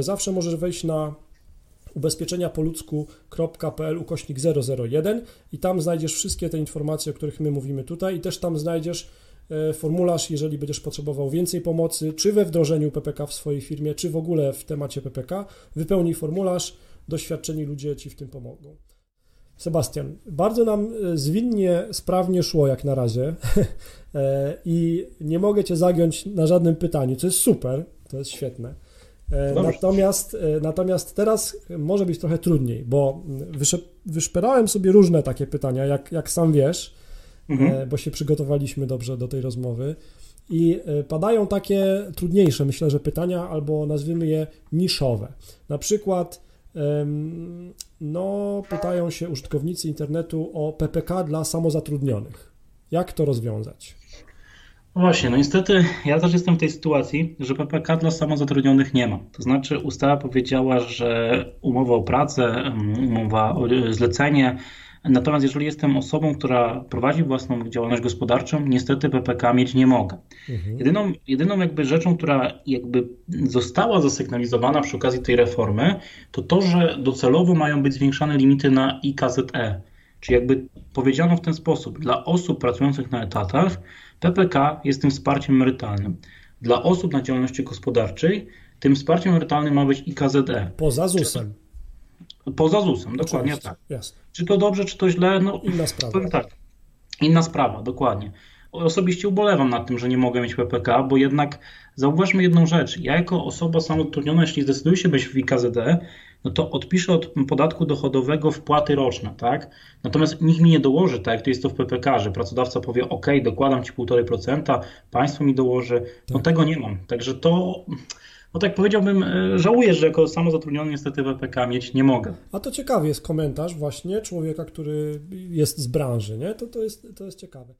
zawsze możesz wejść na ubezpieczenia po ludzku.pl ukośnik 001 i tam znajdziesz wszystkie te informacje, o których my mówimy tutaj i też tam znajdziesz e, formularz, jeżeli będziesz potrzebował więcej pomocy, czy we wdrożeniu PPK w swojej firmie, czy w ogóle w temacie PPK. Wypełnij formularz, doświadczeni ludzie Ci w tym pomogą. Sebastian, bardzo nam e, zwinnie, sprawnie szło jak na razie e, i nie mogę Cię zagiąć na żadnym pytaniu, co jest super, to jest świetne. E, natomiast, natomiast teraz może być trochę trudniej, bo wyszperałem sobie różne takie pytania, jak, jak sam wiesz, mhm. bo się przygotowaliśmy dobrze do tej rozmowy. I padają takie trudniejsze, myślę, że pytania, albo nazwijmy je niszowe. Na przykład, no, pytają się użytkownicy internetu o PPK dla samozatrudnionych. Jak to rozwiązać? No właśnie, no niestety ja też jestem w tej sytuacji, że PPK dla samozatrudnionych nie ma. To znaczy ustawa powiedziała, że umowa o pracę, umowa o zlecenie Natomiast jeżeli jestem osobą, która prowadzi własną działalność gospodarczą, niestety PPK mieć nie mogę. Mhm. Jedyną, jedyną jakby rzeczą, która jakby została zasygnalizowana przy okazji tej reformy, to to, że docelowo mają być zwiększane limity na IKZE. Czyli jakby powiedziano w ten sposób, dla osób pracujących na etatach PPK jest tym wsparciem emerytalnym. Dla osób na działalności gospodarczej tym wsparciem emerytalnym ma być IKZE. Poza ZUS-em. Poza ZUS-em, dokładnie tak. Jasne. Czy to dobrze, czy to źle? No, inna sprawa. Tak. Inna sprawa, dokładnie. Osobiście ubolewam nad tym, że nie mogę mieć PPK, bo jednak zauważmy jedną rzecz. Ja jako osoba samotrudniona, jeśli zdecyduję się być w IKZD, no to odpiszę od podatku dochodowego wpłaty roczne, tak? Natomiast nikt mi nie dołoży, tak jak to jest to w PPK, że pracodawca powie, ok, dokładam ci 1,5%, państwo mi dołoży. No tak. tego nie mam. Także to no tak powiedziałbym, e, żałuję, że jako samozatrudniony niestety WPK mieć nie mogę. A to ciekawy jest komentarz właśnie człowieka, który jest z branży, nie? To, to, jest, to jest ciekawe.